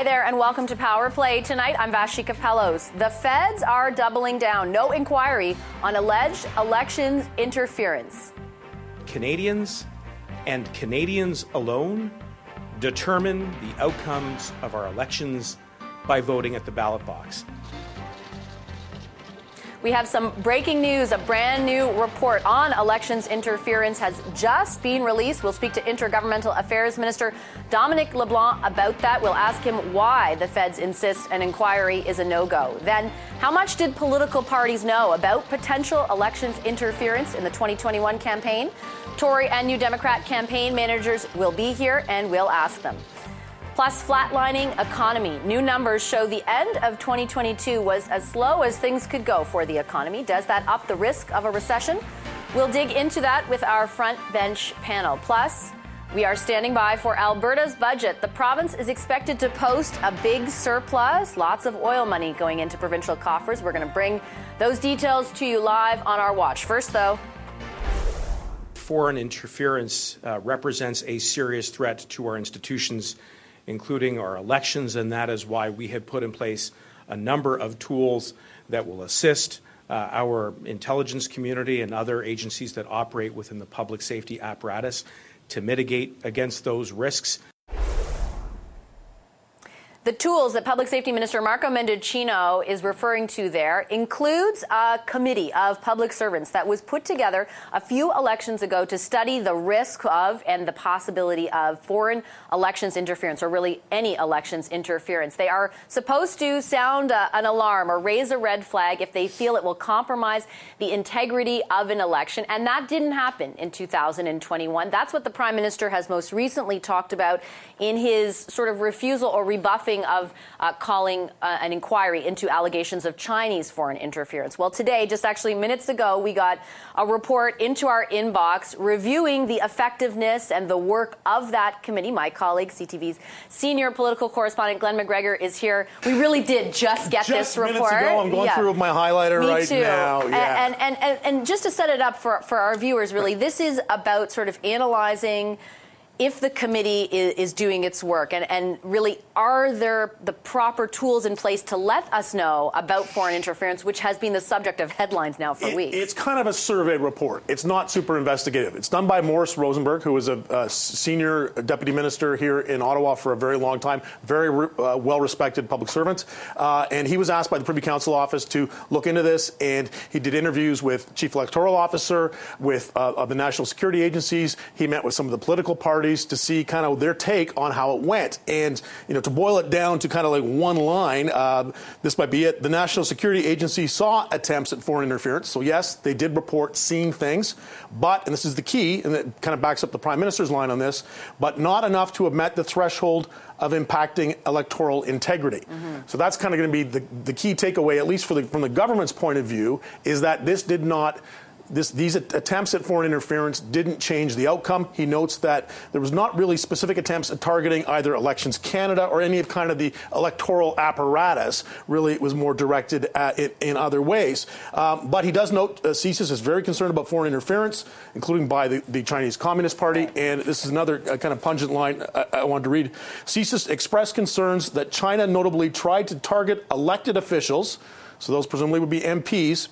Hi there, and welcome to Power Play. Tonight, I'm Vassy Kapelos. The feds are doubling down. No inquiry on alleged election interference. Canadians and Canadians alone determine the outcomes of our elections by voting at the ballot box. We have some breaking news. A brand new report on elections interference has just been released. We'll speak to Intergovernmental Affairs Minister Dominic LeBlanc about that. We'll ask him why the feds insist an inquiry is a no go. Then, how much did political parties know about potential elections interference in the 2021 campaign? Tory and New Democrat campaign managers will be here and we'll ask them. Plus, flatlining economy. New numbers show the end of 2022 was as slow as things could go for the economy. Does that up the risk of a recession? We'll dig into that with our front bench panel. Plus, we are standing by for Alberta's budget. The province is expected to post a big surplus, lots of oil money going into provincial coffers. We're going to bring those details to you live on our watch. First, though, foreign interference uh, represents a serious threat to our institutions including our elections, and that is why we have put in place a number of tools that will assist uh, our intelligence community and other agencies that operate within the public safety apparatus to mitigate against those risks. The tools that Public Safety Minister Marco Mendicino is referring to there includes a committee of public servants that was put together a few elections ago to study the risk of and the possibility of foreign elections interference, or really any elections interference. They are supposed to sound uh, an alarm or raise a red flag if they feel it will compromise the integrity of an election. And that didn't happen in 2021. That's what the Prime Minister has most recently talked about in his sort of refusal or rebuffing of uh, calling uh, an inquiry into allegations of Chinese foreign interference. Well, today, just actually minutes ago, we got a report into our inbox reviewing the effectiveness and the work of that committee. My colleague, CTV's senior political correspondent Glen McGregor, is here. We really did just get just this report. Minutes ago, I'm going yeah. through with my highlighter Me right too. now. Yeah. And, and, and, and just to set it up for, for our viewers, really, this is about sort of analyzing if the committee is, is, doing its work and, and really are there the proper tools in place to let us know about foreign interference, which has been the subject of headlines now for it, weeks? It's kind of a survey report. It's not super investigative. It's done by Morris Rosenberg, who was a, a senior deputy minister here in Ottawa for a very long time, very uh, well respected public servant. Uh, and he was asked by the Privy Council office to look into this, and he did interviews with chief electoral officer, with uh, the national security agencies. He met with some of the political parties to see kind of their take on how it went. And, you know, to boil it down to kind of like one line, uh, this might be it. The National Security Agency saw attempts at foreign interference. So, yes, they did report seeing things. But, and this is the key, and it kind of backs up the Prime Minister's line on this, but not enough to have met the threshold of impacting electoral integrity. Mm-hmm. So that's kind of going to be the, the key takeaway, at least the, from the government's point of view, is that this did not this, these attempts at foreign interference didn't change the outcome. He notes that there was not really specific attempts at targeting either Elections Canada or any of kind of the electoral apparatus. Really, it was more directed at it in other ways. Um, but he does note uh, CSIS is very concerned about foreign interference, including by the, the Chinese Communist Party. And this is another uh, kind of pungent line I, I wanted to read. CSIS expressed concerns that China notably tried to target elected officials, so those presumably would be MPs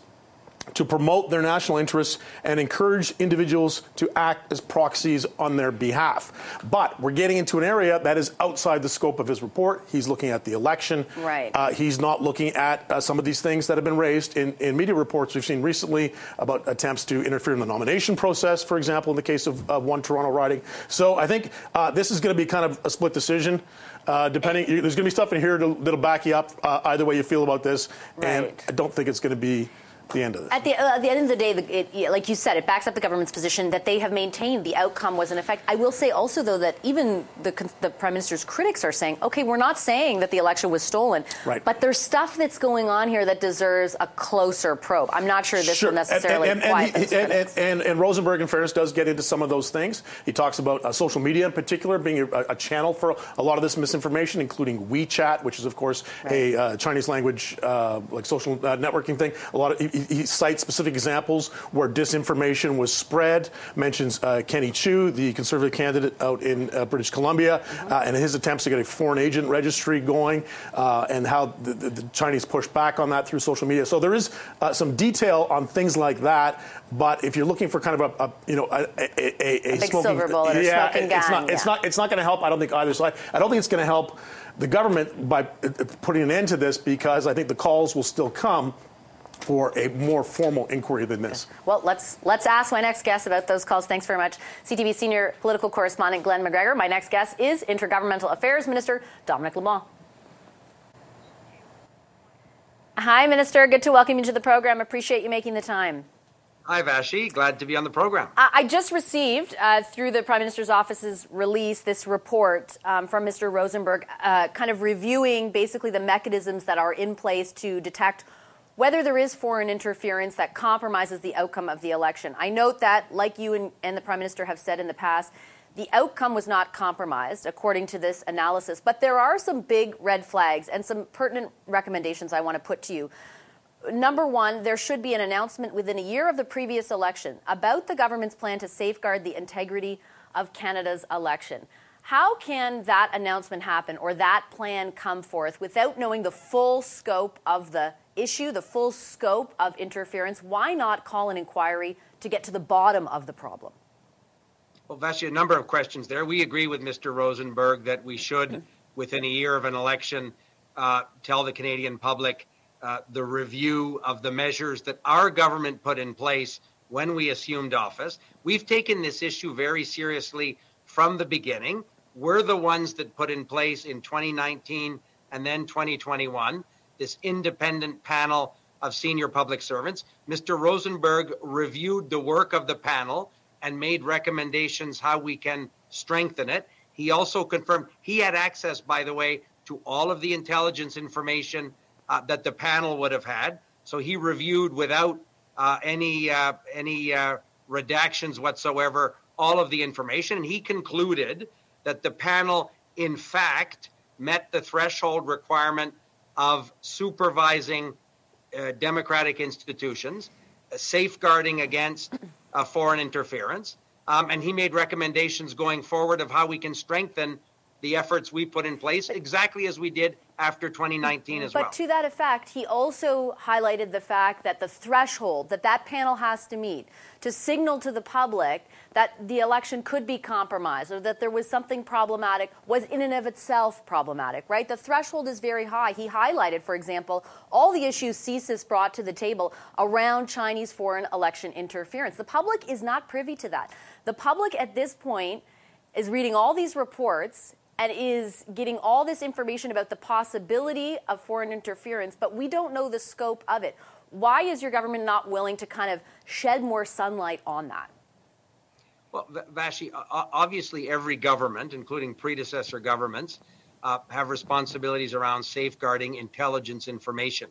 to promote their national interests and encourage individuals to act as proxies on their behalf. But we're getting into an area that is outside the scope of his report. He's looking at the election. Right. Uh, he's not looking at uh, some of these things that have been raised in, in media reports we've seen recently about attempts to interfere in the nomination process, for example, in the case of uh, one Toronto riding. So I think uh, this is going to be kind of a split decision. Uh, depending, there's going to be stuff in here that'll, that'll back you up uh, either way you feel about this, right. and I don't think it's going to be the end of. At the, uh, at the end of the day, the, it, like you said, it backs up the government's position that they have maintained the outcome was in effect. I will say also, though, that even the, the prime minister's critics are saying, okay, we're not saying that the election was stolen, right. but there's stuff that's going on here that deserves a closer probe. I'm not sure this sure. will necessarily and, and, and, and, and, and, Rosenberg, in fairness, does get into some of those things. He talks about uh, social media in particular being a, a, channel for a lot of this misinformation, including WeChat, which is, of course, right. a uh, Chinese language, uh, like social uh, networking thing. A lot of, he, he cites specific examples where disinformation was spread, mentions uh, Kenny Chiu, the conservative candidate out in uh, British Columbia, uh, and his attempts to get a foreign agent registry going, uh, and how the, the, the, Chinese pushed back on that through social media. So there is uh, some detail on things like that. But if you're looking for kind of a, a you know a, a, a, a smoking, silver bullet yeah, smoking it's gun, not it's not it's not going to help. I don't think either side. I don't think it's going to help the government by putting an end to this because I think the calls will still come for a more formal inquiry than this. Well, let's let's ask my next guest about those calls. Thanks very much, CTV senior political correspondent Glen McGregor. My next guest is Intergovernmental Affairs Minister Dominic LeBlanc. Hi, Minister. Good to welcome you to the program. Appreciate you making the time. Hi, Vassy. Glad to be on the program. I just received, uh, through the Prime Minister's office's release, this report um, from Mr. Rosenberg, uh, kind of reviewing basically the mechanisms that are in place to detect whether there is foreign interference that compromises the outcome of the election. I note that, like you and, and the Prime Minister have said in the past, the outcome was not compromised, according to this analysis. But there are some big red flags and some pertinent recommendations I want to put to you number one, there should be an announcement within a year of the previous election about the government's plan to safeguard the integrity of Canada's election. How can that announcement happen or that plan come forth without knowing the full scope of the issue, the full scope of interference? Why not call an inquiry to get to the bottom of the problem? Well, Vassy, a number of questions there. We agree with Mr. Rosenberg that we should, within a year of an election, uh, tell the Canadian public uh, the review of the measures that our government put in place when we assumed office. We've taken this issue very seriously from the beginning. We're the ones that put in place in 2019 and then 2021 this independent panel of senior public servants. Mr. Rosenberg reviewed the work of the panel and made recommendations how we can strengthen it. He also confirmed he had access, by the way, to all of the intelligence information uh, that the panel would have had. So he reviewed without uh, any uh, any uh, redactions whatsoever all of the information, and he concluded that the panel, in fact, met the threshold requirement of supervising uh, democratic institutions, safeguarding against foreign interference. Um, and he made recommendations going forward of how we can strengthen the efforts we put in place, exactly as we did after 2019 as but well. But to that effect, he also highlighted the fact that the threshold that that panel has to meet to signal to the public that the election could be compromised or that there was something problematic was in and of itself problematic, right? The threshold is very high. He highlighted, for example, all the issues CSIS brought to the table around Chinese foreign election interference. The public is not privy to that. The public at this point is reading all these reports and is getting all this information about the possibility of foreign interference, but we don't know the scope of it. Why is your government not willing to kind of shed more sunlight on that? Well, Vassy, obviously every government, including predecessor governments, uh, have responsibilities around safeguarding intelligence information.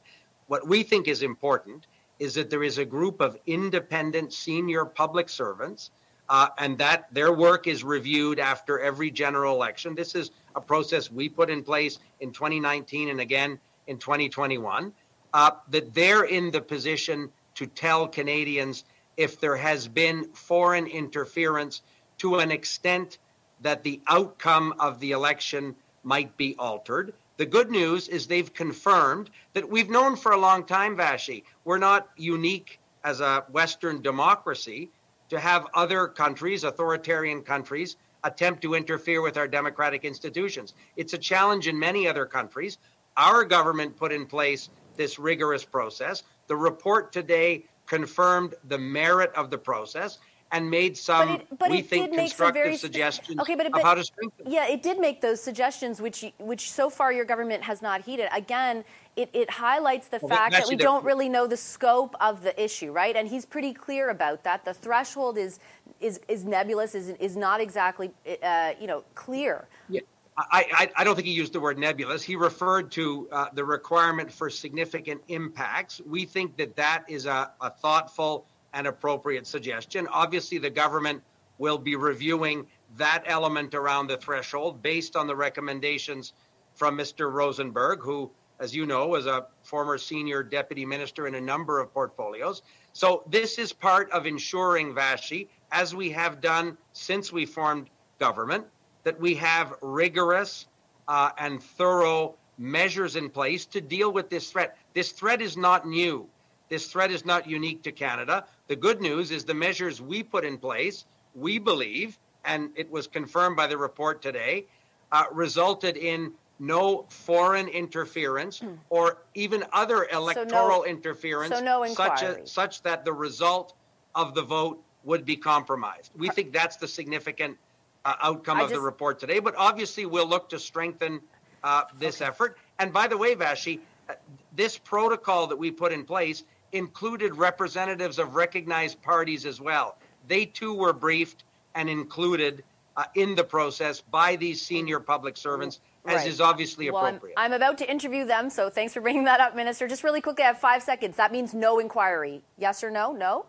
What we think is important is that there is a group of independent senior public servants uh, and that their work is reviewed after every general election. This is a process we put in place in 2019 and again in 2021. Uh, that they're in the position to tell Canadians if there has been foreign interference to an extent that the outcome of the election might be altered. The good news is they've confirmed that we've known for a long time, Vassy, We're not unique as a Western democracy to have other countries, authoritarian countries, attempt to interfere with our democratic institutions. It's a challenge in many other countries. Our government put in place this rigorous process. The report today confirmed the merit of the process and made some, but it, but we think, constructive very, suggestions okay, but it, but, of how to strengthen. Yeah, it did make those suggestions, which which so far your government has not heeded. Again, it, it highlights the well, fact that we don't really know the scope of the issue, right? And he's pretty clear about that. The threshold is is, is nebulous, is is not exactly uh, you know clear. Yeah. I, I, I, don't think he used the word nebulous. He referred to uh, the requirement for significant impacts. We think that that is a, a thoughtful and appropriate suggestion. Obviously, the government will be reviewing that element around the threshold based on the recommendations from Mr. Rosenberg, who as you know, was a former senior deputy minister in a number of portfolios. So this is part of ensuring, Vassy, as we have done since we formed government, that we have rigorous uh, and thorough measures in place to deal with this threat. This threat is not new. This threat is not unique to Canada. The good news is the measures we put in place, we believe, and it was confirmed by the report today, uh, resulted in no foreign interference mm. or even other electoral so no, interference so no such, a, such that the result of the vote would be compromised. We think that's the significant uh, outcome I of just, the report today, but obviously we'll look to strengthen uh, this okay. effort. And by the way, Vassy, uh, this protocol that we put in place included representatives of recognized parties as well. They too were briefed and included uh, in the process by these senior public servants as right. is obviously well, appropriate. I'm, I'm, about to interview them, so thanks for bringing that up, Minister. Just really quickly, I have five seconds. That means no inquiry. Yes or no? No?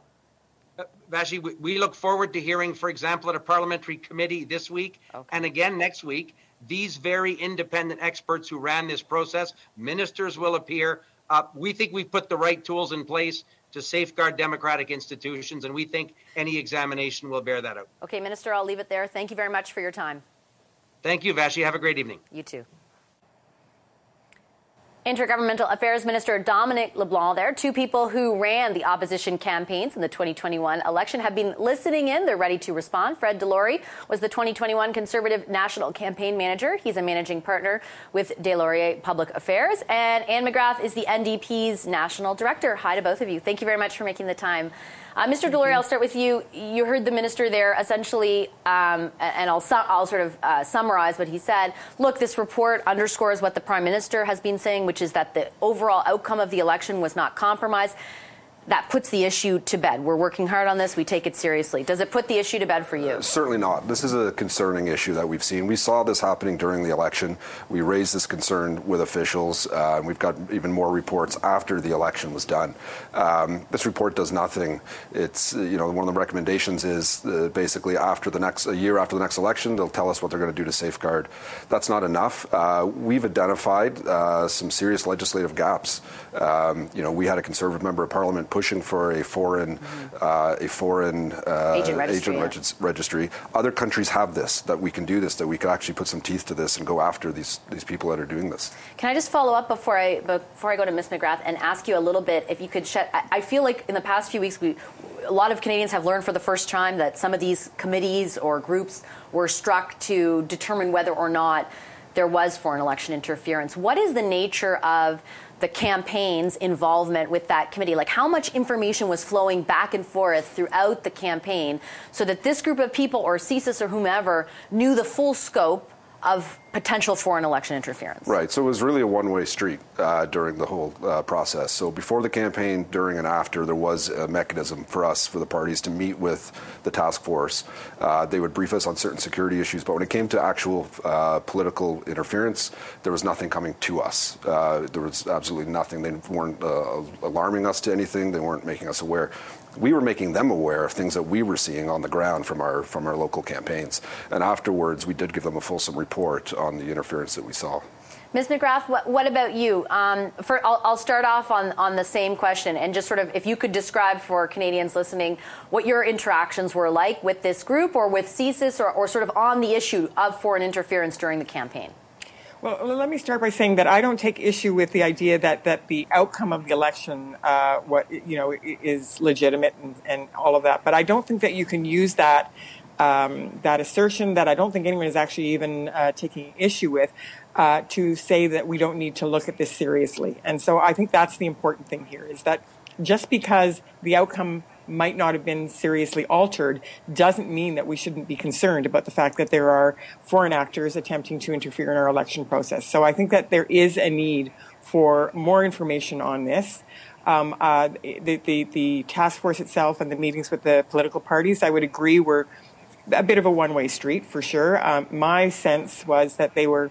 Uh, Vassy, we, we, look forward to hearing, for example, at a parliamentary committee this week okay. and again next week, these very independent experts who ran this process. Ministers will appear. Uh, we think we've put the right tools in place to safeguard democratic institutions, and we think any examination will bear that out. Okay, Minister, I'll leave it there. Thank you very much for your time. Thank you, Vassy. Have a great evening. You too. Intergovernmental Affairs Minister Dominic LeBlanc there. Two people who ran the opposition campaigns in the 2021 election have been listening in. They're ready to respond. Fred DeLorey was the 2021 Conservative National Campaign Manager. He's a managing partner with DeLorey Public Affairs. And Anne McGrath is the NDP's National Director. Hi to both of you. Thank you very much for making the time. Uh, Mr. DeLorey, I'll start with you. You heard the minister there essentially, um, and I'll, su- I'll sort of uh, summarize what he said. Look, this report underscores what the prime minister has been saying, which is that the overall outcome of the election was not compromised that puts the issue to bed. We're working hard on this. We take it seriously. Does it put the issue to bed for you? Uh, certainly not. This is a concerning issue that we've seen. We saw this happening during the election. We raised this concern with officials, uh, we've got even more reports after the election was done. Um, this report does nothing. It's you know one of the recommendations is uh, basically after the next a year after the next election, they'll tell us what they're going to do to safeguard. That's not enough. Uh, we've identified uh, some serious legislative gaps. Um, you know, we had a conservative member of parliament pushing for a foreign uh, a foreign uh, agent, registry, agent yeah. registry. Other countries have this that we can do this that we could actually put some teeth to this and go after these these people that are doing this. Can I just follow up before I before I go to Ms. McGrath and ask you a little bit if you could shed? I, I feel like in the past few weeks we a lot of Canadians have learned for the first time that some of these committees or groups were struck to determine whether or not there was foreign election interference. What is the nature of the campaign's involvement with that committee. Like how much information was flowing back and forth throughout the campaign so that this group of people or CSIS or whomever knew the full scope of potential foreign election interference. Right. So it was really a one-way street uh, during the whole uh, process. So before the campaign, during and after, there was a mechanism for us, for the parties, to meet with the task force. Uh, they would brief us on certain security issues, but when it came to actual uh, political interference, there was nothing coming to us. Uh, there was absolutely nothing. They weren't uh, alarming us to anything. They weren't making us aware we were making them aware of things that we were seeing on the ground from our from our local campaigns. And afterwards, we did give them a fulsome report on the interference that we saw. Ms. McGrath, what, what about you? Um, for, I'll, I'll, start off on, on the same question and just sort of if you could describe for Canadians listening what your interactions were like with this group or with CSIS or, or sort of on the issue of foreign interference during the campaign. Well, let me start by saying that I don't take issue with the idea that, that the outcome of the election, uh, what you know, is legitimate and, and, all of that. But I don't think that you can use that um, that assertion that I don't think anyone is actually even uh, taking issue with uh, to say that we don't need to look at this seriously. And so I think that's the important thing here is that just because the outcome might not have been seriously altered doesn't mean that we shouldn't be concerned about the fact that there are foreign actors attempting to interfere in our election process. So I think that there is a need for more information on this. Um, uh, the, the, the task force itself and the meetings with the political parties, I would agree, were a bit of a one way street for sure. Um, my sense was that they were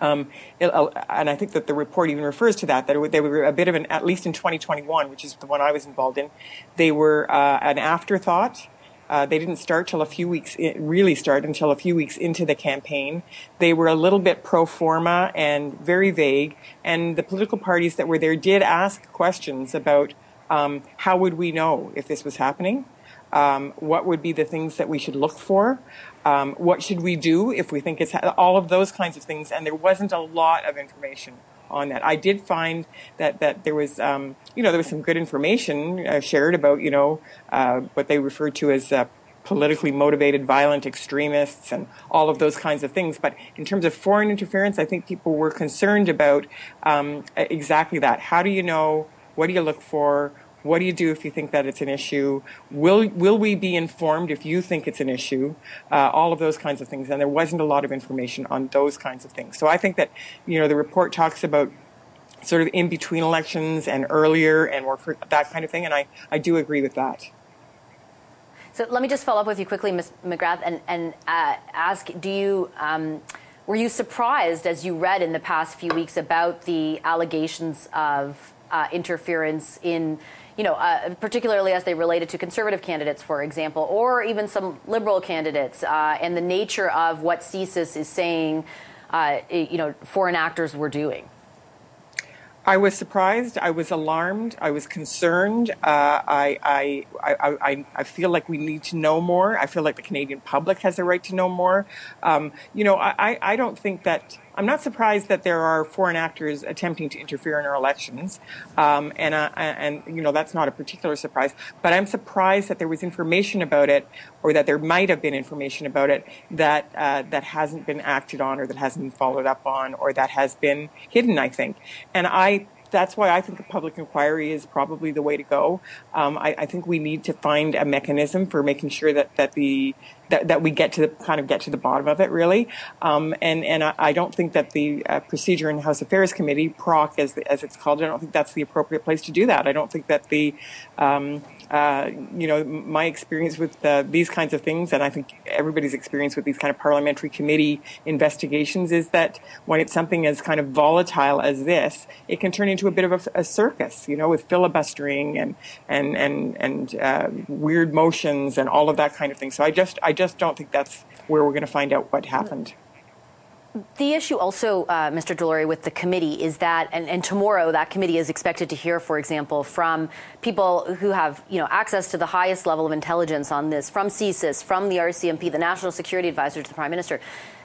um, uh, and I think that the report even refers to that, that they were a bit of an, at least in 2021, which is the one I was involved in, they were uh, an afterthought Uh, they didn't start till a few weeks, really start until a few weeks into the campaign. They were a little bit pro forma and very vague. And the political parties that were there did ask questions about um, how would we know if this was happening? Um, what would be the things that we should look for? Um, what should we do if we think it's ha- all of those kinds of things? And there wasn't a lot of information on that. I did find that that there was, um, you know, there was some good information uh, shared about, you know, uh, what they referred to as uh, politically motivated violent extremists and all of those kinds of things. But in terms of foreign interference, I think people were concerned about um, exactly that. How do you know? What do you look for? What do you do if you think that it's an issue? Will will we be informed if you think it's an issue? Uh, all of those kinds of things, and there wasn't a lot of information on those kinds of things. So I think that you know the report talks about sort of in between elections and earlier and more for that kind of thing, and I I do agree with that. So let me just follow up with you quickly, Ms. McGrath, and and uh, ask: Do you um, were you surprised as you read in the past few weeks about the allegations of uh, interference in you know, uh, particularly as they related to conservative candidates, for example, or even some liberal candidates, uh, and the nature of what CSIS is saying, uh, you know, foreign actors were doing? I was surprised. I was alarmed. I was concerned. Uh, I, I, I, I, feel like we need to know more. I feel like the Canadian public has a right to know more. Um, you know, I, I don't think that I'm not surprised that there are foreign actors attempting to interfere in our elections, um, and uh, and you know that's not a particular surprise. But I'm surprised that there was information about it, or that there might have been information about it that uh, that hasn't been acted on, or that hasn't been followed up on, or that has been hidden. I think, and I that's why I think a public inquiry is probably the way to go. Um, I, I, think we need to find a mechanism for making sure that, that the that, that we get to the kind of get to the bottom of it really. Um, and and I, I, don't think that the uh, procedure in House Affairs Committee, PROC as as it's called, I don't think that's the appropriate place to do that. I don't think that the um, uh, you know, my experience with uh, these kinds of things, and I think everybody's experience with these kind of parliamentary committee investigations, is that when it's something as kind of volatile as this, it can turn into a bit of a, a circus, you know, with filibustering and and and and uh, weird motions and all of that kind of thing. So I just I just don't think that's where we're going to find out what happened. The issue also, uh, Mr. DeLorey, with the committee is that, and, and, tomorrow that committee is expected to hear, for example, from people who have, you know, access to the highest level of intelligence on this, from CSIS, from the RCMP, the National Security Advisor to the Prime Minister.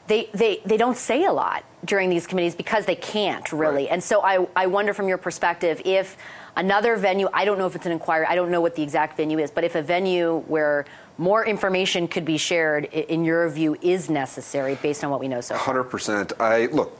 They, they, they don't say a lot during these committees because they can't really. Right. And so I, I wonder from your perspective if another venue, I don't know if it's an inquiry, I don't know what the exact venue is, but if a venue where more information could be shared, in your view, is necessary based on what we know so far? 100%. I look,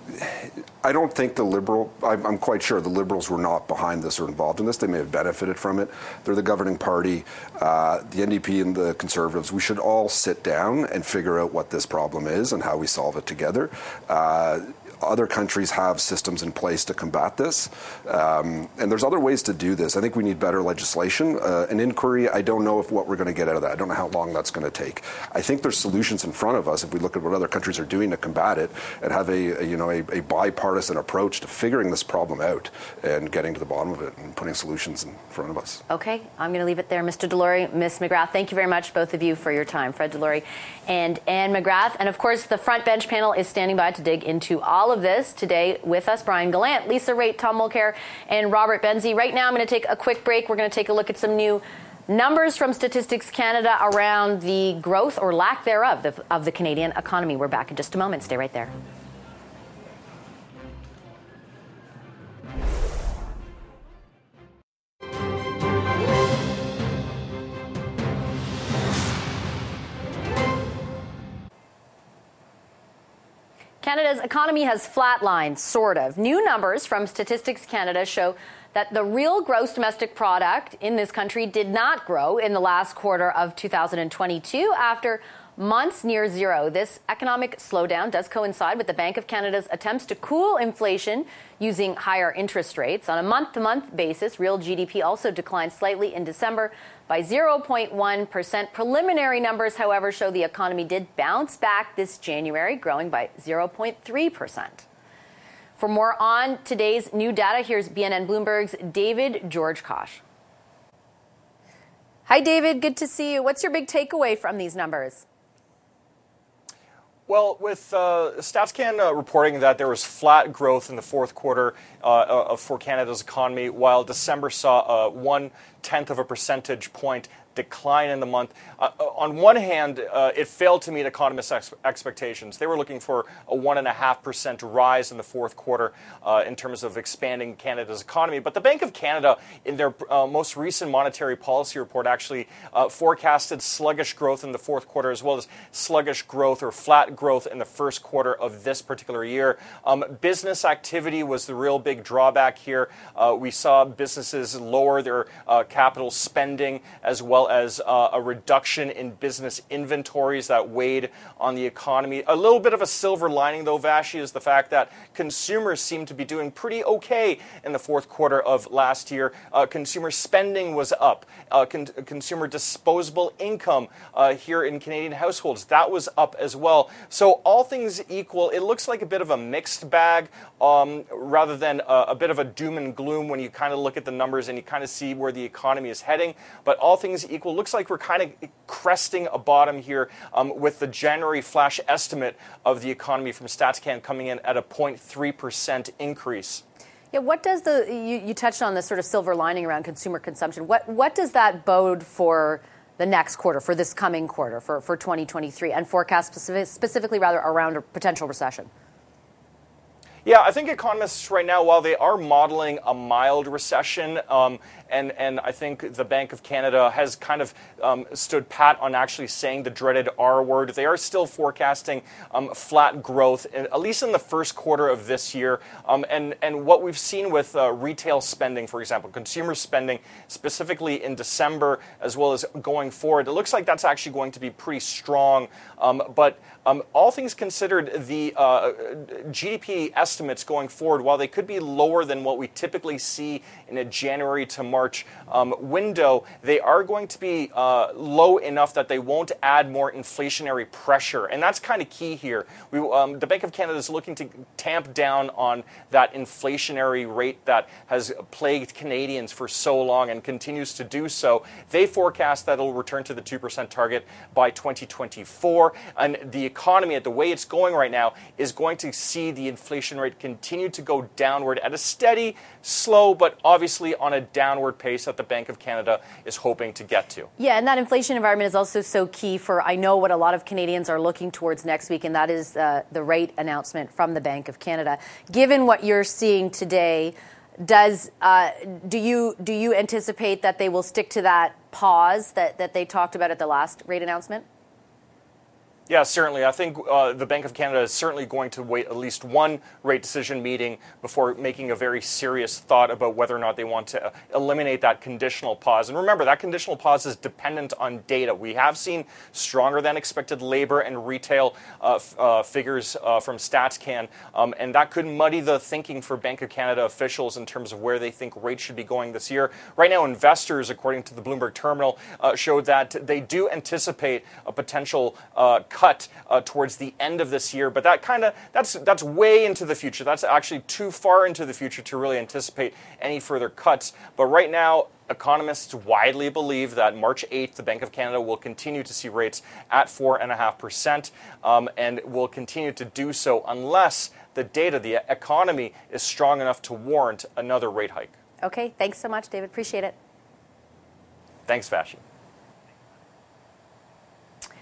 I don't think the liberal. I'm quite sure the liberals were not behind this or involved in this. They may have benefited from it. They're the governing party. Uh, the NDP and the Conservatives. We should all sit down and figure out what this problem is and how we solve it together. Uh, other countries have systems in place to combat this, um, and there's other ways to do this. I think we need better legislation. Uh, an inquiry, I don't know if what we're going to get out of that. I don't know how long that's going to take. I think there's solutions in front of us if we look at what other countries are doing to combat it and have a, a you know a, a, bipartisan approach to figuring this problem out and getting to the bottom of it and putting solutions in front of us. Okay, I'm going to leave it there, Mr. DeLorey, Ms. McGrath. Thank you very much, both of you, for your time, Fred DeLorey and Anne McGrath, and of course the front bench panel is standing by to dig into all of this today with us. Brian Gallant, Lisa Raitt, Tom Mulcair, and Robert Benzie. Right now, I'm going to take a quick break. We're going to take a look at some new numbers from Statistics Canada around the growth or lack thereof of the Canadian economy. We're back in just a moment. Stay right there. Canada's economy has flatlined, sort of. New numbers from Statistics Canada show that the real gross domestic product in this country did not grow in the last quarter of 2022 after months near zero. This economic slowdown does coincide with the Bank of Canada's attempts to cool inflation using higher interest rates. On a month to month basis, real GDP also declined slightly in December by 0.1%. Preliminary numbers, however, show the economy did bounce back this January, growing by 0.3%. For more on today's new data, here's BNN Bloomberg's David George-Cosh. Hi, David. Good to see you. What's your big takeaway from these numbers? Well, with uh, StatsCan uh, reporting that there was flat growth in the fourth quarter uh, uh for Canada's economy, while December saw one tenth of a percentage point decline in the month. Uh, uh, on one hand, uh, it failed to meet economists' ex- expectations. They were looking for a 1.5% rise in the fourth quarter uh, in terms of expanding Canada's economy. But the Bank of Canada, in their uh, most recent monetary policy report, actually uh, forecasted sluggish growth in the fourth quarter as well as sluggish growth or flat growth in the first quarter of this particular year. Um, business activity was the real big drawback here. we saw businesses lower their capital spending as well well as uh, a reduction in business inventories that weighed on the economy. A little bit of a silver lining, though, Vassy, is the fact that consumers seem to be doing pretty okay in the fourth quarter of last year. Uh, consumer spending was up. Uh, con- consumer disposable income uh, here in Canadian households that was up as well. So all things equal, it looks like a bit of a mixed bag um, rather than a, a bit of a doom and gloom when you kind of look at the numbers and you kind of see where the economy is heading. But all things equal, looks like we're kind of cresting a bottom here um, with the January flash estimate of the economy from StatsCan coming in at a 0.3% increase. Yeah, what does the you, you touched on the sort of silver lining around consumer consumption. What what does that bode for the next quarter, for this coming quarter, for, for 2023, and forecast specific, specifically rather around a potential recession? Yeah, I think economists right now, while they are modeling a mild recession, um, and, and I think the Bank of Canada has kind of um, stood pat on actually saying the dreaded R word. They are still forecasting um, flat growth, at least in the first quarter of this year. Um, and, and what we've seen with uh, retail spending, for example, consumer spending, specifically in December as well as going forward, it looks like that's actually going to be pretty strong. Um, but um, all things considered, the uh, GDP estimates going forward, while they could be lower than what we typically see in a January to March um, window, they are going to be uh, low enough that they won't add more inflationary pressure. And that's kind of key here. We, um, the Bank of Canada is looking to tamp down on that inflationary rate that has plagued Canadians for so long and continues to do so. They forecast that it'll return to the 2% target by 2024. And the economy, at the way it's going right now, is going to see the inflation rate continue to go downward at a steady, slow, but obviously on a downward pace that the Bank of Canada is hoping to get to. Yeah, and that inflation environment is also so key for, I know, what a lot of Canadians are looking towards next week, and that is uh, the rate announcement from the Bank of Canada. Given what you're seeing today, does uh, do you do you anticipate that they will stick to that pause that, that they talked about at the last rate announcement? Yeah, certainly. I think uh, the Bank of Canada is certainly going to wait at least one rate decision meeting before making a very serious thought about whether or not they want to eliminate that conditional pause. And remember, that conditional pause is dependent on data. We have seen stronger than expected labor and retail uh, f- uh, figures uh, from StatsCan, um, and that could muddy the thinking for Bank of Canada officials in terms of where they think rates should be going this year. Right now, investors, according to the Bloomberg Terminal, uh, showed that they do anticipate a potential uh, cut uh, towards the end of this year, but that kind of that's that's way into the future. That's actually too far into the future to really anticipate any further cuts. But right now, economists widely believe that March 8th, the Bank of Canada will continue to see rates at 4.5% um, and will continue to do so unless the data, the economy, is strong enough to warrant another rate hike. Okay, thanks so much, David. Appreciate it. Thanks, Vassy.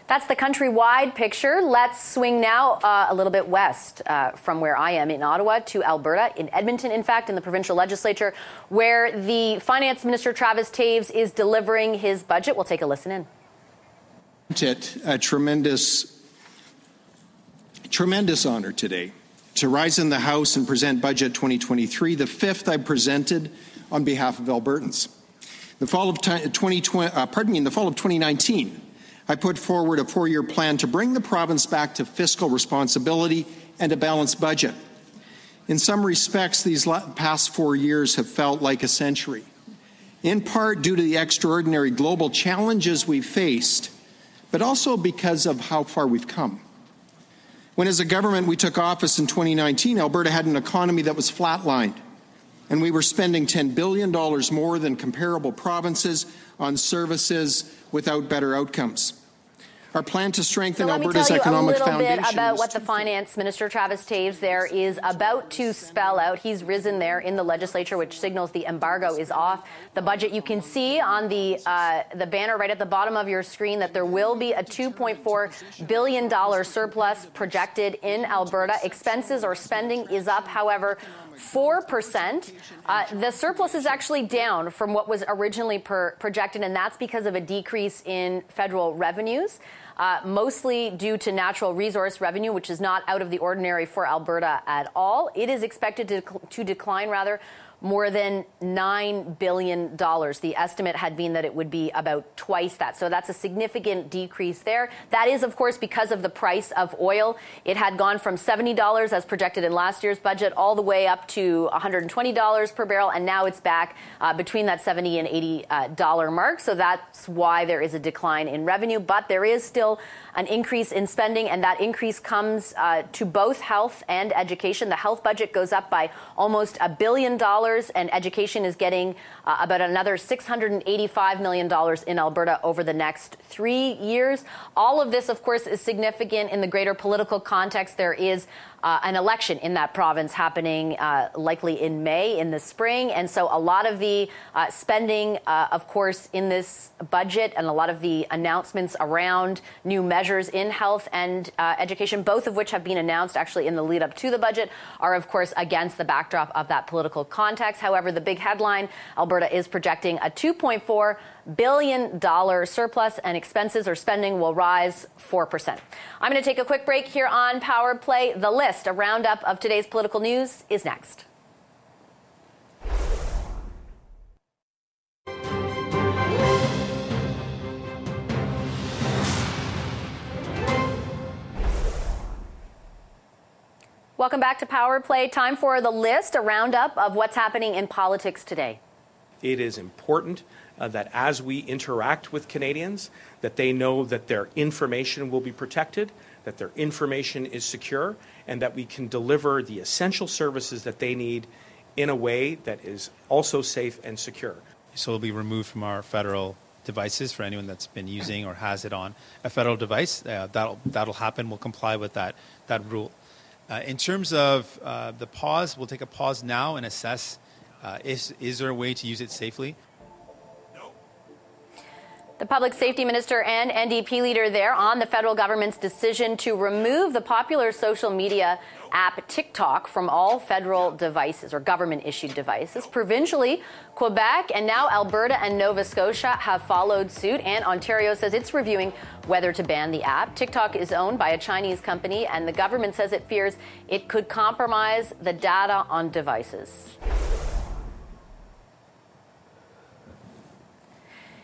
That's the countrywide picture. Let's swing now uh, a little bit west uh, from where I am in Ottawa to Alberta, in Edmonton, in fact, in the provincial legislature, where the finance minister Travis Toews, is delivering his budget. We'll take a listen in. A tremendous, tremendous honor today to rise in the House and present Budget 2023, the fifth I presented on behalf of Albertans. The fall of 2020, uh, pardon me, in the fall of 2019. I put forward a four year plan to bring the province back to fiscal responsibility and a balanced budget. In some respects, these past four years have felt like a century, in part due to the extraordinary global challenges we've faced, but also because of how far we've come. When, as a government, we took office in 2019, Alberta had an economy that was flatlined. and we were spending $10 billion more than comparable provinces on services without better outcomes. Our plan to strengthen so Alberta's economic foundation. Let me tell you a little bit about what the. Finance Minister Travis Toews there is about to spell out. He's risen there in the legislature, which signals the embargo is off the budget. You can see on the uh, the banner right at the bottom of your screen that there will be a 2.4 billion dollar surplus projected in Alberta. Expenses or spending is up, however. 4%. Uh, the surplus is actually down from what was originally per- projected, and that's because of a decrease in federal revenues. Uh, mostly due to natural resource revenue, which is not out of the ordinary for Alberta at all. It is expected to, to decline rather more than $9 billion. The estimate had been that it would be about twice that. So that's a significant decrease there. That is, of course, because of the price of oil. It had gone from $70 as projected in last year's budget all the way up to $120 per barrel. And now it's back uh, between that $70 and 80 uh, mark. So that's why there is a decline in revenue. But there is still an increase in spending, and that increase comes uh, to both health and education. The health budget goes up by almost a billion dollars, and education is getting uh, about another $685 million in Alberta over the next three years. All of this, of course, is significant in the greater political context. There is uh, an election in that province happening uh, likely in May in the spring. And so a lot of the uh, spending, uh, of course, in this budget and a lot of the announcements around new measures in health and uh, education, both of which have been announced actually in the lead up to the budget, are, of course, against the backdrop of that political context. However, the big headline Alberta is projecting a 2.4 billion dollar surplus and expenses or spending will rise 4%. I'm going to take a quick break here on Power Play. The list, a roundup of today's political news is next. Welcome back to Power Play. Time for the list, a roundup of what's happening in politics today. It is important uh, that as we interact with Canadians, that they know that their information will be protected, that their information is secure, and that we can deliver the essential services that they need in a way that is also safe and secure. So it'll be removed from our federal devices for anyone that's been using or has it on a federal device. Uh, that'll that'll happen. We'll comply with that that rule. Uh, in terms of uh, the pause, we'll take a pause now and assess uh, is is there a way to use it safely. The public safety minister and NDP leader there on the federal government's decision to remove the popular social media app TikTok from all federal devices or government issued devices. Provincially, Quebec and now Alberta and Nova Scotia have followed suit, and Ontario says it's reviewing whether to ban the app. TikTok is owned by a Chinese company, and the government says it fears it could compromise the data on devices.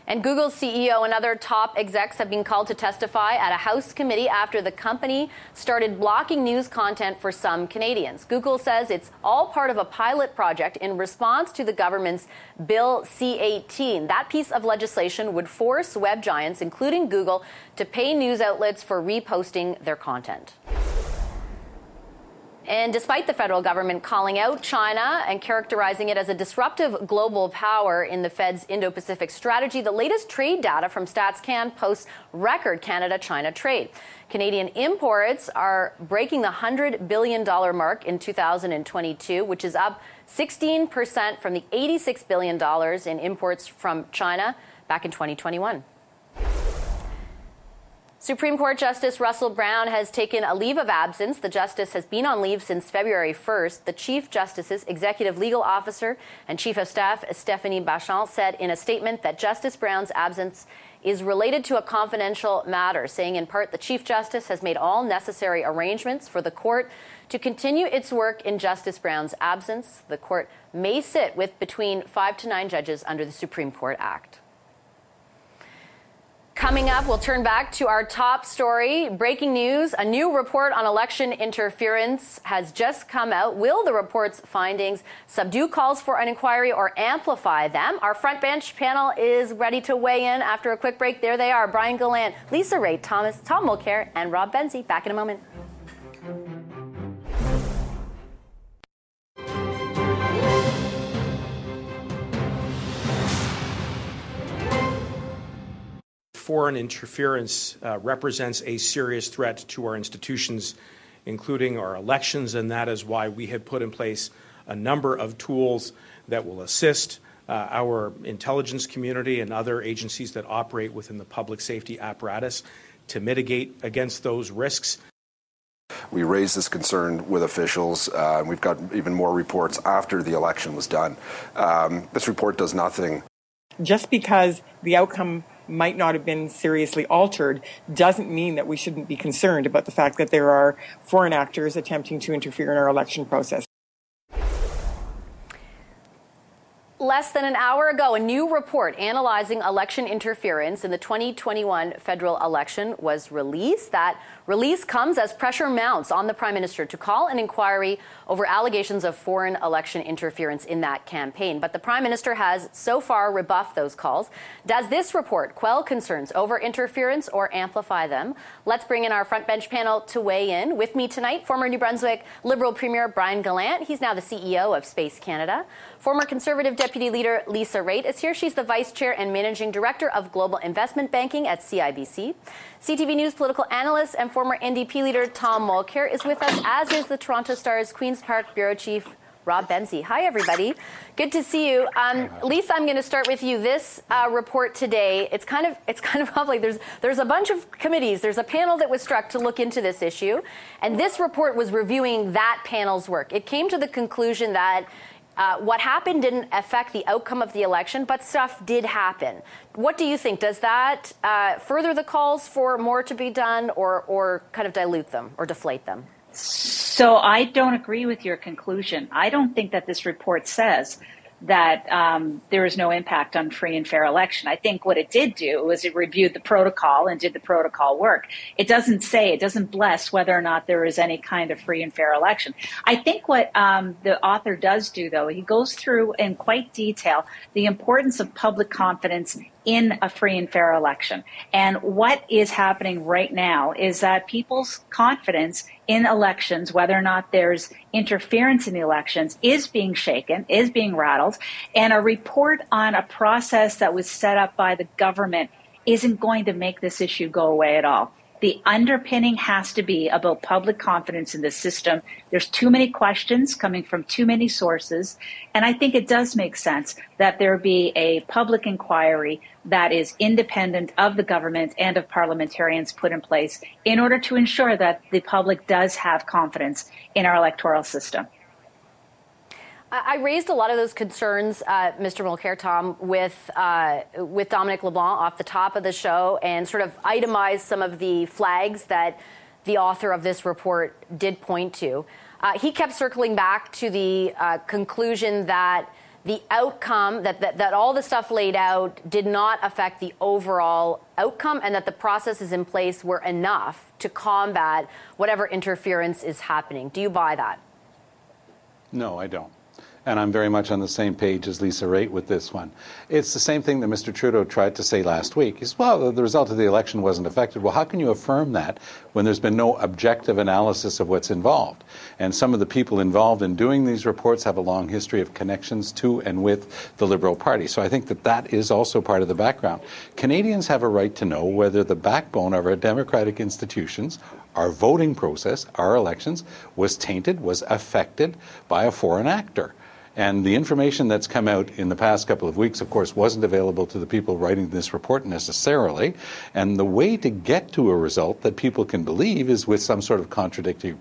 And Google's CEO and other top execs have been called to testify at a House committee after the company started blocking news content for some Canadians. Google says it's all part of a pilot project in response to the government's Bill C 18. That piece of legislation would force web giants, including Google, to pay news outlets for reposting their content. And despite the federal government calling out China and characterizing it as a disruptive global power in the Fed's Indo Pacific strategy, the latest trade data from StatsCan posts record Canada China trade. Canadian imports are breaking the $100 billion mark in 2022, which is up 16% from the $86 billion in imports from China back in 2021. Supreme Court Justice Russell Brown has taken a leave of absence. The justice has been on leave since February 1st. The Chief Justice's executive legal officer and Chief of Staff Stephanie Bachand said in a statement that Justice Brown's absence is related to a confidential matter, saying in part the Chief Justice has made all necessary arrangements for the court to continue its work in Justice Brown's absence. The court may sit with between five to nine judges under the Supreme Court Act. Coming up, we'll turn back to our top story. Breaking news a new report on election interference has just come out. Will the report's findings subdue calls for an inquiry or amplify them? Our front bench panel is ready to weigh in after a quick break. There they are Brian Gallant, Lisa Raitt, Thomas, Tom Mulcair, and Rob Benzie. Back in a moment. Foreign interference uh, represents a serious threat to our institutions, including our elections, and that is why we have put in place a number of tools that will assist uh, our intelligence community and other agencies that operate within the public safety apparatus to mitigate against those risks. We raised this concern with officials. Uh, we've got even more reports after the election was done. Um, this report does nothing. Just because the outcome might not have been seriously altered doesn't mean that we shouldn't be concerned about the fact that there are foreign actors attempting to interfere in our election process. Less than an hour ago, a new report analyzing election interference in the 2021 federal election was released. That Release comes as pressure mounts on the prime minister to call an inquiry over allegations of foreign election interference in that campaign. But the prime minister has so far rebuffed those calls. Does this report quell concerns over interference or amplify them? Let's bring in our front bench panel to weigh in. With me tonight, former New Brunswick Liberal Premier Brian Gallant. He's now the CEO of Space Canada. Former Conservative Deputy Leader Lisa Raitt is here. She's the Vice Chair and Managing Director of Global Investment Banking at CIBC. CTV News political analyst and former NDP leader Tom Mulcair is with us, as is the Toronto Star's Queen's Park Bureau Chief Rob Benzie. Hi, everybody. Good to see you. Um, Lisa, I'm going to start with you. This uh, report today, it's kind of it's kind of public. There's there's a bunch of committees. There's a panel that was struck to look into this issue, and this report was reviewing that panel's work. It came to the conclusion that uh, what happened didn't affect the outcome of the election, but stuff did happen. What do you think? Does that uh, further the calls for more to be done or, or kind of dilute them or deflate them? So I don't agree with your conclusion. I don't think that this report says that um, there is no impact on free and fair election. I think what it did do was it reviewed the protocol and did the protocol work. It doesn't say, it doesn't bless whether or not there is any kind of free and fair election. I think what um, the author does do, though, he goes through in quite detail the importance of public confidence in a free and fair election. And what is happening right now is that people's confidence in elections, whether or not there's interference in the elections, is being shaken, is being rattled. And a report on a process that was set up by the government isn't going to make this issue go away at all the underpinning has to be about public confidence in the system. There's too many questions coming from too many sources. And I think it does make sense that there be a public inquiry that is independent of the government and of parliamentarians put in place in order to ensure that the public does have confidence in our electoral system. I raised a lot of those concerns, uh, Mr. Mulcair, Tom, with uh, with Dominic LeBlanc off the top of the show, and sort of itemized some of the flags that the author of this report did point to. Uh, he kept circling back to the uh, conclusion that the outcome that, that, that all the stuff laid out did not affect the overall outcome and that the processes in place were enough to combat whatever interference is happening. Do you buy that? No, I don't and I'm very much on the same page as Lisa Raitt with this one. It's the same thing that Mr. Trudeau tried to say last week. He said, well, the result of the election wasn't affected. Well, how can you affirm that when there's been no objective analysis of what's involved? And some of the people involved in doing these reports have a long history of connections to and with the Liberal Party. So I think that that is also part of the background. Canadians have a right to know whether the backbone of our democratic institutions our voting process, our elections, was tainted, was affected by a foreign actor. And the information that's come out in the past couple of weeks, of course, wasn't available to the people writing this report necessarily. And the way to get to a result that people can believe is with some sort of contradictory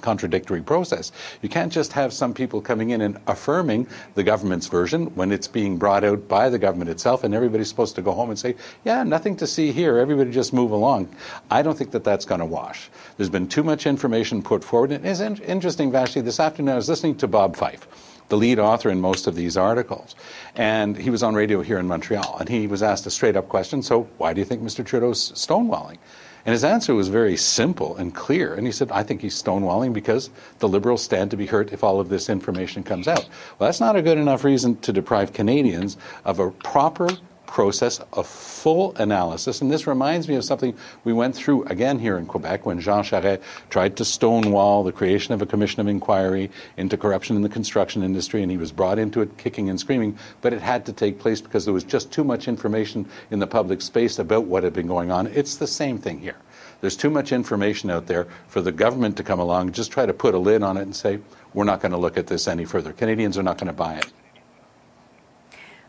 contradictory process. You can't just have some people coming in and affirming the government's version when it's being brought out by the government itself, and everybody's supposed to go home and say, "Yeah, nothing to see here. Everybody just move along." I don't think that that's going to wash. There's been too much information put forward. And it's interesting, Vassy. This afternoon, I was listening to Bob Fife the lead author in most of these articles. And he was on radio here in Montreal, and he was asked a straight up question So, why do you think Mr. Trudeau's stonewalling? And his answer was very simple and clear. And he said, I think he's stonewalling because the Liberals stand to be hurt if all of this information comes out. Well, that's not a good enough reason to deprive Canadians of a proper process of full analysis. And this reminds me of something we went through again here in Quebec when Jean Charest tried to stonewall the creation of a commission of inquiry into corruption in the construction industry, and he was brought into it kicking and screaming. But it had to take place because there was just too much information in the public space about what had been going on. It's the same thing here. There's too much information out there for the government to come along, just try to put a lid on it and say, we're not going to look at this any further. Canadians are not going to buy it.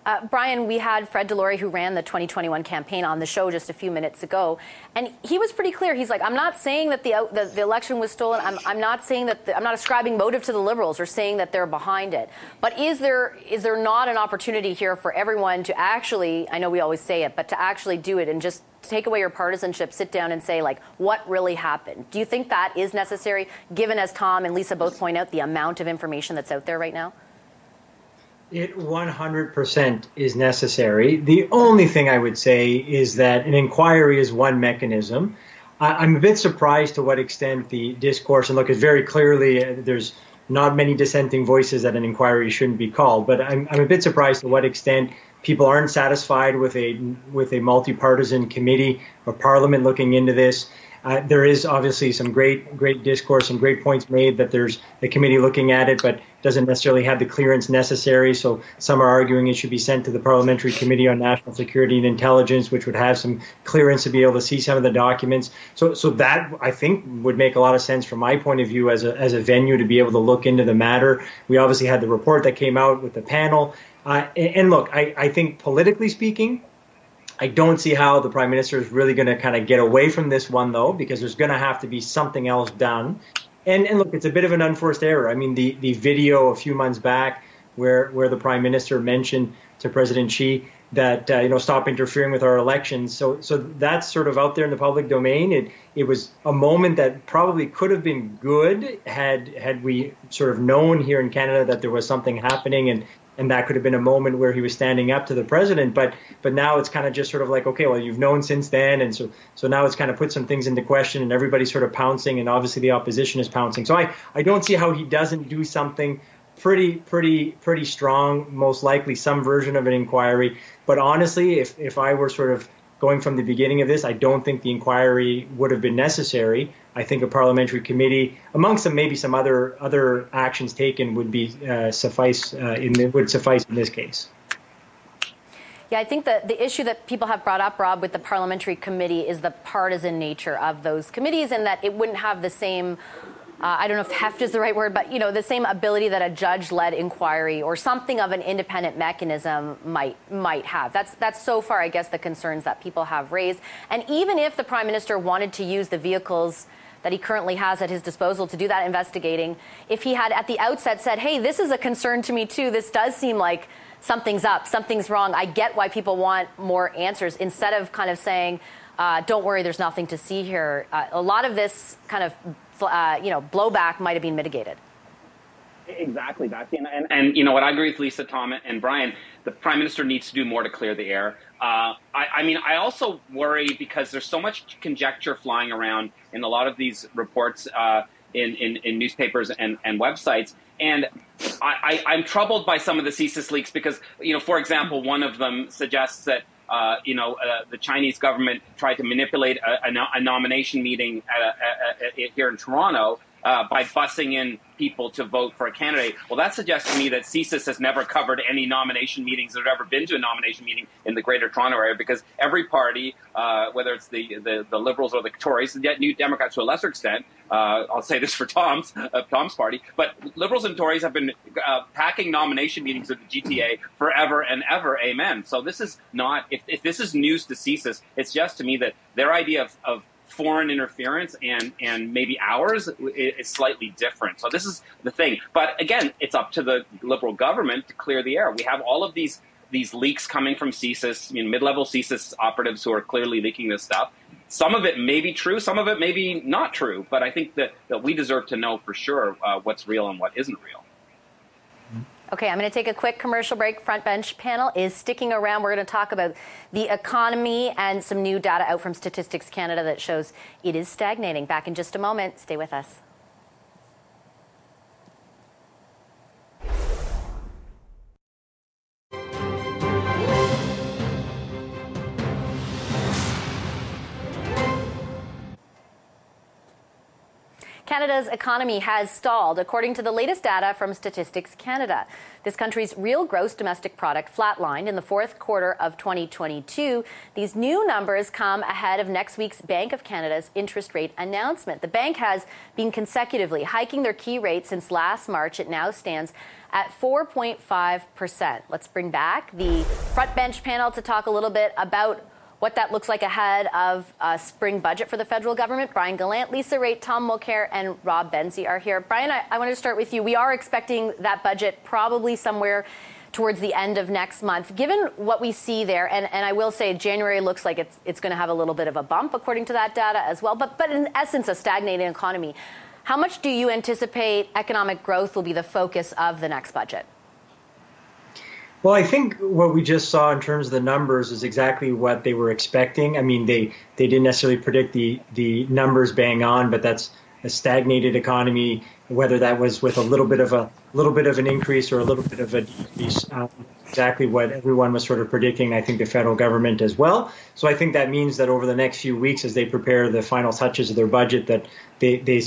Uh, Brian, we had Fred DeLorey, who ran the 2021 campaign, on the show just a few minutes ago, and he was pretty clear. He's like, "I'm not saying that the the, the election was stolen. I'm, I'm not saying that the, I'm not ascribing motive to the Liberals or saying that they're behind it. But is there is there not an opportunity here for everyone to actually? I know we always say it, but to actually do it and just take away your partisanship, sit down and say, like, what really happened? Do you think that is necessary, given, as Tom and Lisa both point out, the amount of information that's out there right now? It 100% is necessary. The only thing I would say is that an inquiry is one mechanism. I'm a bit surprised to what extent the discourse, and look, it's very clearly uh, there's not many dissenting voices that an inquiry shouldn't be called, but I'm, I'm a bit surprised to what extent people aren't satisfied with a with a multi-partisan committee or parliament looking into this. Uh, there is obviously some great great discourse and great points made that there's a committee looking at it, but doesn't necessarily have the clearance necessary. So some are arguing it should be sent to the Parliamentary Committee on National Security and Intelligence, which would have some clearance to be able to see some of the documents. So so that I think would make a lot of sense from my point of view as a as a venue to be able to look into the matter. We obviously had the report that came out with the panel. Uh, and, look, I, I think politically speaking, I don't see how the prime minister is really going to kind of get away from this one, though, because there's going to have to be something else done. And, and look, it's a bit of an unforced error. I mean, the, the video a few months back where, where the prime minister mentioned to President Xi that uh, you know stop interfering with our elections. So so that's sort of out there in the public domain. It it was a moment that probably could have been good had had we sort of known here in Canada that there was something happening and and that could have been a moment where he was standing up to the president. But but now it's kind of just sort of like, okay, well, you've known since then, and so so now it's kind of put some things into question, and everybody's sort of pouncing, and obviously the opposition is pouncing. So I I don't see how he doesn't do something pretty pretty pretty strong, most likely some version of an inquiry. But honestly, if if I were sort of going from the beginning of this, I don't think the inquiry would have been necessary. I think a parliamentary committee, amongst some maybe some other other actions taken, would be uh, suffice uh, in would suffice in this case. Yeah, I think that the issue that people have brought up, Rob, with the parliamentary committee is the partisan nature of those committees, and that it wouldn't have the same uh, I don't know if heft is the right word, but you know the same ability that a judge-led inquiry or something of an independent mechanism might might have. That's that's so far, I guess, the concerns that people have raised. And even if the prime minister wanted to use the vehicles that he currently has at his disposal to do that investigating, if he had at the outset said, "Hey, this is a concern to me too. This does seem like." Something's up, something's wrong. I get why people want more answers instead of kind of saying, uh, don't worry, there's nothing to see here. Uh, a lot of this kind of uh, you know, blowback might have been mitigated. Exactly, Vassy. And, and, and, you know what, I agree with Lisa, Tom, and Brian. The prime minister needs to do more to clear the air. Uh, I, I, mean, I also worry because there's so much conjecture flying around in a lot of these reports uh, in, in, in, newspapers and, and websites. And I, am troubled by some of the CSIS leaks because, you know, for example, one of them suggests that uh, you know, uh, the Chinese government tried to manipulate a, a, a nomination meeting at, at, at, here in Toronto uh, by bussing in people to vote for a candidate. Well, that suggests to me that CSIS has never covered any nomination meetings that have ever been to a nomination meeting in the Greater Toronto area because every party, uh, whether it's the, the, the, Liberals or the Tories, and yet New Democrats to a lesser extent, uh, I'll say this for Tom's uh, Tom's party, but Liberals and Tories have been uh, packing nomination meetings at the GTA forever and ever. Amen. So this is not if, if this is news to CSIS, it's just to me that their idea of, of foreign interference and and maybe ours is slightly different. So this is the thing. But again, it's up to the liberal government to clear the air. We have all of these these leaks coming from CSIS, you know, mid-level CSIS operatives who are clearly leaking this stuff. Some of it may be true, some of it may be not true. But I think that, that we deserve to know for sure uh, what's real and what isn't real. Okay, I'm going to take a quick commercial break. Front Bench panel is sticking around. We're going to talk about the economy and some new data out from Statistics Canada that shows it is stagnating. Back in just a moment. Stay with us. Canada's economy has stalled, according to the latest data from Statistics Canada. This country's real gross domestic product flatlined in the fourth quarter of 2022. These new numbers come ahead of next week's Bank of Canada's interest rate announcement. The bank has been consecutively hiking their key rate since last March. It now stands at 4.5%. Let's bring back the front bench panel to talk a little bit about what that looks like ahead of a spring budget for the federal government. Brian Gallant, Lisa Raitt, Tom Mulcair, and Rob Benzie are here. Brian, I, I want to start with you. We are expecting that budget probably somewhere towards the end of next month. Given what we see there, and, and I will say January looks like it's, it's going to have a little bit of a bump according to that data as well, but, but in essence, a stagnating economy. How much do you anticipate economic growth will be the focus of the next budget? Well, I think what we just saw in terms of the numbers is exactly what they were expecting. I mean, they, they didn't necessarily predict the, the numbers bang on, but that's a stagnated economy, whether that was with a little bit of a little bit of an increase or a little bit of a decrease, um, exactly what everyone was sort of predicting. I think the federal government as well. So I think that means that over the next few weeks, as they prepare the final touches of their budget, that they they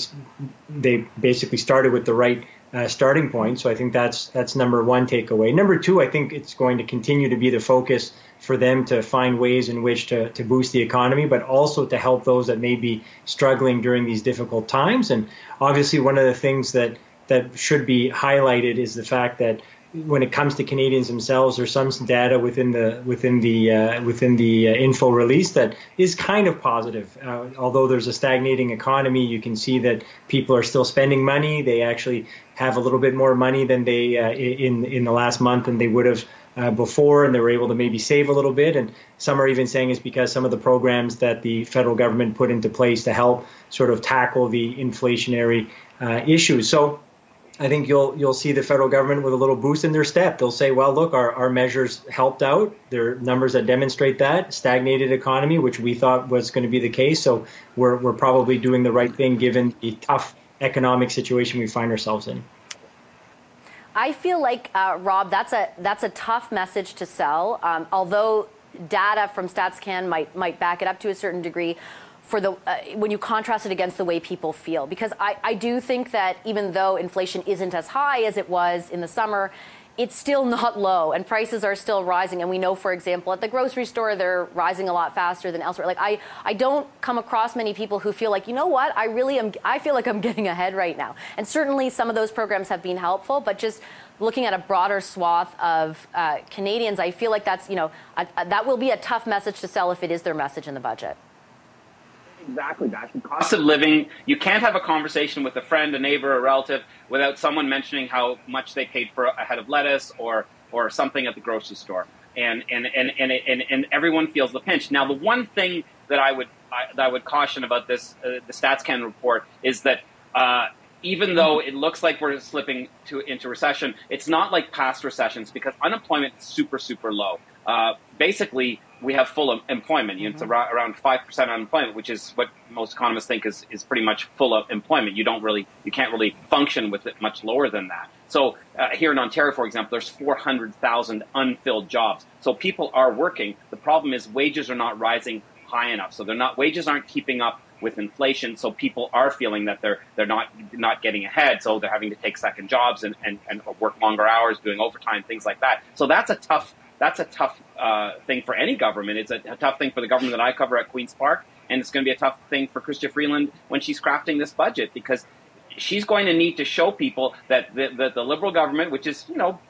they basically started with the right uh, starting point. So I think that's that's number one takeaway. Number two, I think it's going to continue to be the focus for them to find ways in which to, to boost the economy, but also to help those that may be struggling during these difficult times. And obviously, one of the things that that should be highlighted is the fact that when it comes to Canadians themselves, there's some data within the within the uh, within the uh, info release that is kind of positive. Uh, although there's a stagnating economy, you can see that people are still spending money. They actually have a little bit more money than they uh, in in the last month than they would have uh, before, and they were able to maybe save a little bit. And some are even saying it's because some of the programs that the federal government put into place to help sort of tackle the inflationary uh, issues. So I think you'll you'll see the federal government with a little boost in their step. They'll say, well, look, our, our measures helped out. There are numbers that demonstrate that stagnated economy, which we thought was going to be the case. So we're we're probably doing the right thing given the tough economic situation we find ourselves in. I feel like uh, Rob, that's a that's a tough message to sell. Um, although data from StatsCan might might back it up to a certain degree for the uh, when you contrast it against the way people feel. Because I, I do think that even though inflation isn't as high as it was in the summer it's still not low and prices are still rising. And we know for example at the grocery store they're rising a lot faster than elsewhere. Like i i don't come across many people who feel like you know what? I really am i feel like i'm getting ahead right now. And certainly some of those programs have been helpful but just looking at a broader swath of uh, canadians i feel like that's you know a, a, that will be a tough message to sell if it is their message in the budget exactly that. The cost of living, you can't have a conversation with a friend, a neighbor, a relative without someone mentioning how much they paid for a head of lettuce or, or something at the grocery store. And, and, and, and, and, and everyone feels the pinch. Now, the one thing that I would, I, that I would caution about this, uh, the StatsCan report is that uh, even though it looks like we're slipping to, into recession, it's not like past recessions because unemployment is super, super low. Uh, basically, we have full employment. Mm-hmm. It's around five percent unemployment, which is what most economists think is, is pretty much full of employment. You don't really, you can't really function with it much lower than that. So uh, here in Ontario, for example, there's 400,000 unfilled jobs. So people are working. The problem is wages are not rising high enough. So they're not wages aren't keeping up with inflation. So people are feeling that they're they're not not getting ahead. So they're having to take second jobs and, and, and work longer hours, doing overtime, things like that. So that's a tough that's a tough uh, thing for any government. It's a, a, tough thing for the government that I cover at Queen's Park, and it's going to be a tough thing for Chrystia Freeland when she's crafting this budget because she's going to need to show people that the, the, the Liberal government, which is you know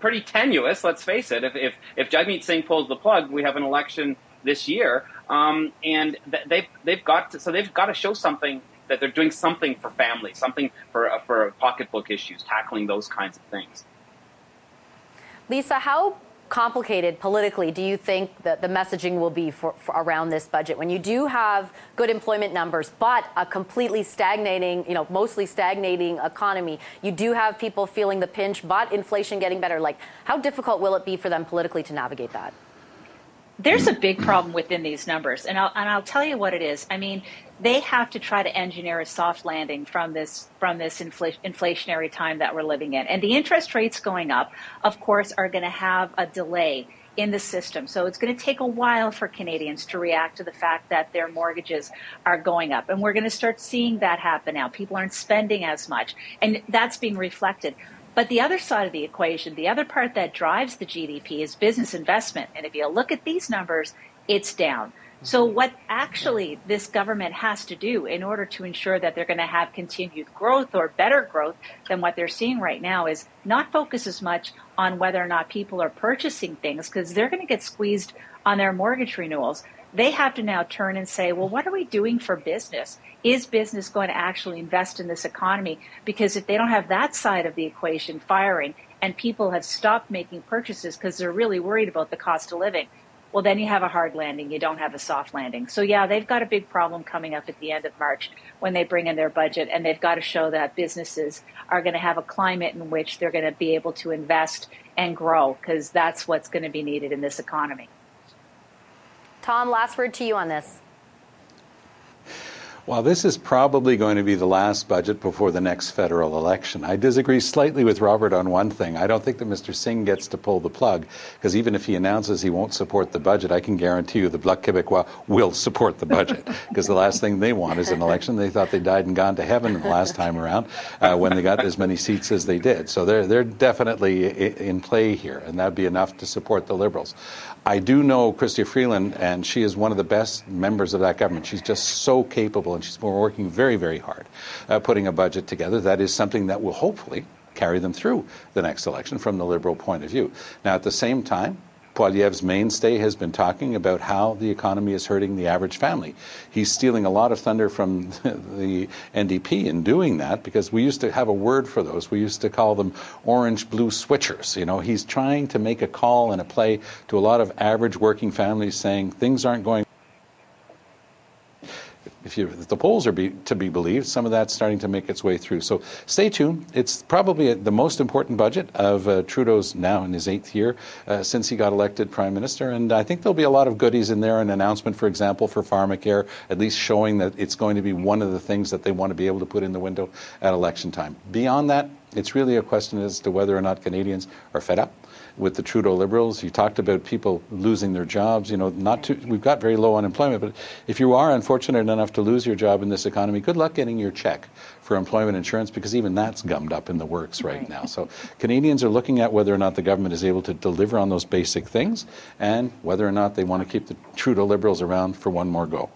pretty tenuous, let's face it, if if, if Jagmeet Singh pulls the plug, we have an election this year, um, and they've they've got to, so they've got to show something that they're doing something for families, something for uh, for pocketbook issues, tackling those kinds of things. Lisa, how complicated politically do you think that the messaging will be for, for, around this budget? When you do have good employment numbers but a completely stagnating you know mostly stagnating economy you do have people feeling the pinch but inflation getting better like how difficult will it be for them politically to navigate that there's a big problem within these numbers, and I'll and I'll tell you what it is. I mean, they have to try to engineer a soft landing from this from this infl- inflationary time that we're living in, and the interest rates going up, of course, are going to have a delay in the system. So it's going to take a while for Canadians to react to the fact that their mortgages are going up. And we're going to start seeing that happen now. People aren't spending as much. And that's being reflected. But the other side of the equation, the other part that drives the GDP is business investment. And if you look at these numbers, it's down. So, mm-hmm. what actually this government has to do in order to ensure that they're going to have continued growth or better growth than what they're seeing right now is not focus as much on whether or not people are purchasing things because they're going to get squeezed on their mortgage renewals. They have to now turn and say, well, what are we doing for business? Is business going to actually invest in this economy? Because if they don't have that side of the equation firing and people have stopped making purchases because they're really worried about the cost of living, well, then you have a hard landing. You don't have a soft landing. So, yeah, they've got a big problem coming up at the end of March when they bring in their budget, and they've got to show that businesses are going to have a climate in which they're going to be able to invest and grow, because that's what's going to be needed in this economy. Tom, last word to you on this. Well, this is probably going to be the last budget before the next federal election. I disagree slightly with Robert on one thing. I don't think that Mr. Singh gets to pull the plug because even if he announces he won't support the budget, I can guarantee you the Bloc Québécois will support the budget because the last thing they want is an election. They thought they died and gone to heaven the last time around uh, when they got as many seats as they did. So they're, they're definitely in play here, and that'd be enough to support the Liberals. I do know Chrystia Freeland, and she is one of the best members of that government. She's just so capable, and she's been working very, very hard uh, putting a budget together. That is something that will hopefully carry them through the next election from the Liberal point of view. Now, at the same time, Poilievre's mainstay has been talking about how the economy is hurting the average family. He's stealing a lot of thunder from the NDP in doing that because we used to have a word for those. We used to call them orange blue switchers. You know, he's trying to make a call and a play to a lot of average working families saying things aren't going if, you, if the polls are be, to be believed, some of that's starting to make its way through. So stay tuned. It's probably the most important budget of uh, Trudeau's now in his eighth year uh, since he got elected prime minister, and I think there'll be a lot of goodies in there. An announcement, for example, for pharmacare, at least showing that it's going to be one of the things that they want to be able to put in the window at election time. Beyond that, it's really a question as to whether or not Canadians are fed up with the Trudeau Liberals. You talked about people losing their jobs. You know, not too, we've got very low unemployment, but if you are unfortunate enough to lose your job in this economy, good luck getting your check for employment insurance because even that's gummed up in the works right, right. now. So Canadians are looking at whether or not the government is able to deliver on those basic things and whether or not they want to keep the Trudeau Liberals around for one more go.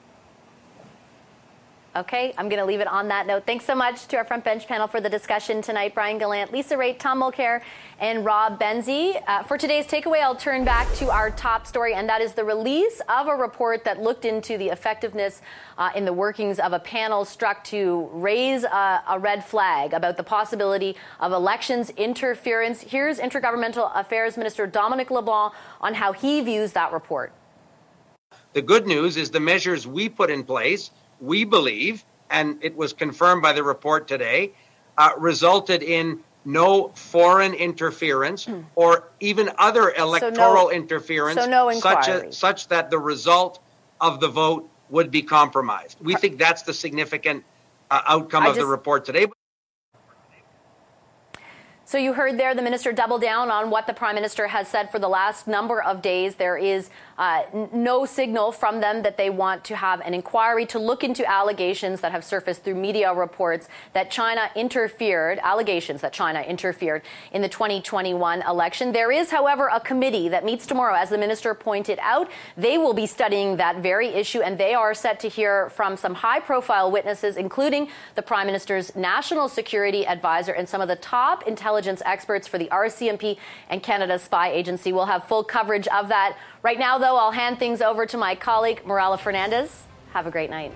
Okay, I'm going to leave it on that note. Thanks so much to our front bench panel for the discussion tonight. Brian Gallant, Lisa Raitt, Tom Mulcair, and Rob Benzie. Uh, for today's takeaway, I'll turn back to our top story, and that is the release of a report that looked into the effectiveness uh, in the workings of a panel struck to raise a, a red flag about the possibility of elections interference. Here's Intergovernmental Affairs Minister Dominic LeBlanc on how he views that report. The good news is the measures we put in place – we believe, and it was confirmed by the report today, uh, resulted in no foreign interference hmm. or even other electoral so no, interference so no such, a, such that the result of the vote would be compromised. We think that's the significant uh, outcome I of just, the report today. So you heard there the minister double down on what the prime minister has said for the last number of days. There is uh, no signal from them that they want to have an inquiry to look into allegations that have surfaced through media reports that China interfered, allegations that China interfered in the 2021 election. There is, however, a committee that meets tomorrow, as the minister pointed out. They will be studying that very issue, and they are set to hear from some high profile witnesses, including the prime minister's national security advisor and some of the top intelligence experts for the RCMP and Canada's spy agency. We'll have full coverage of that Right now, though, I'll hand things over to my colleague, Morella Fernandez. Have a great night.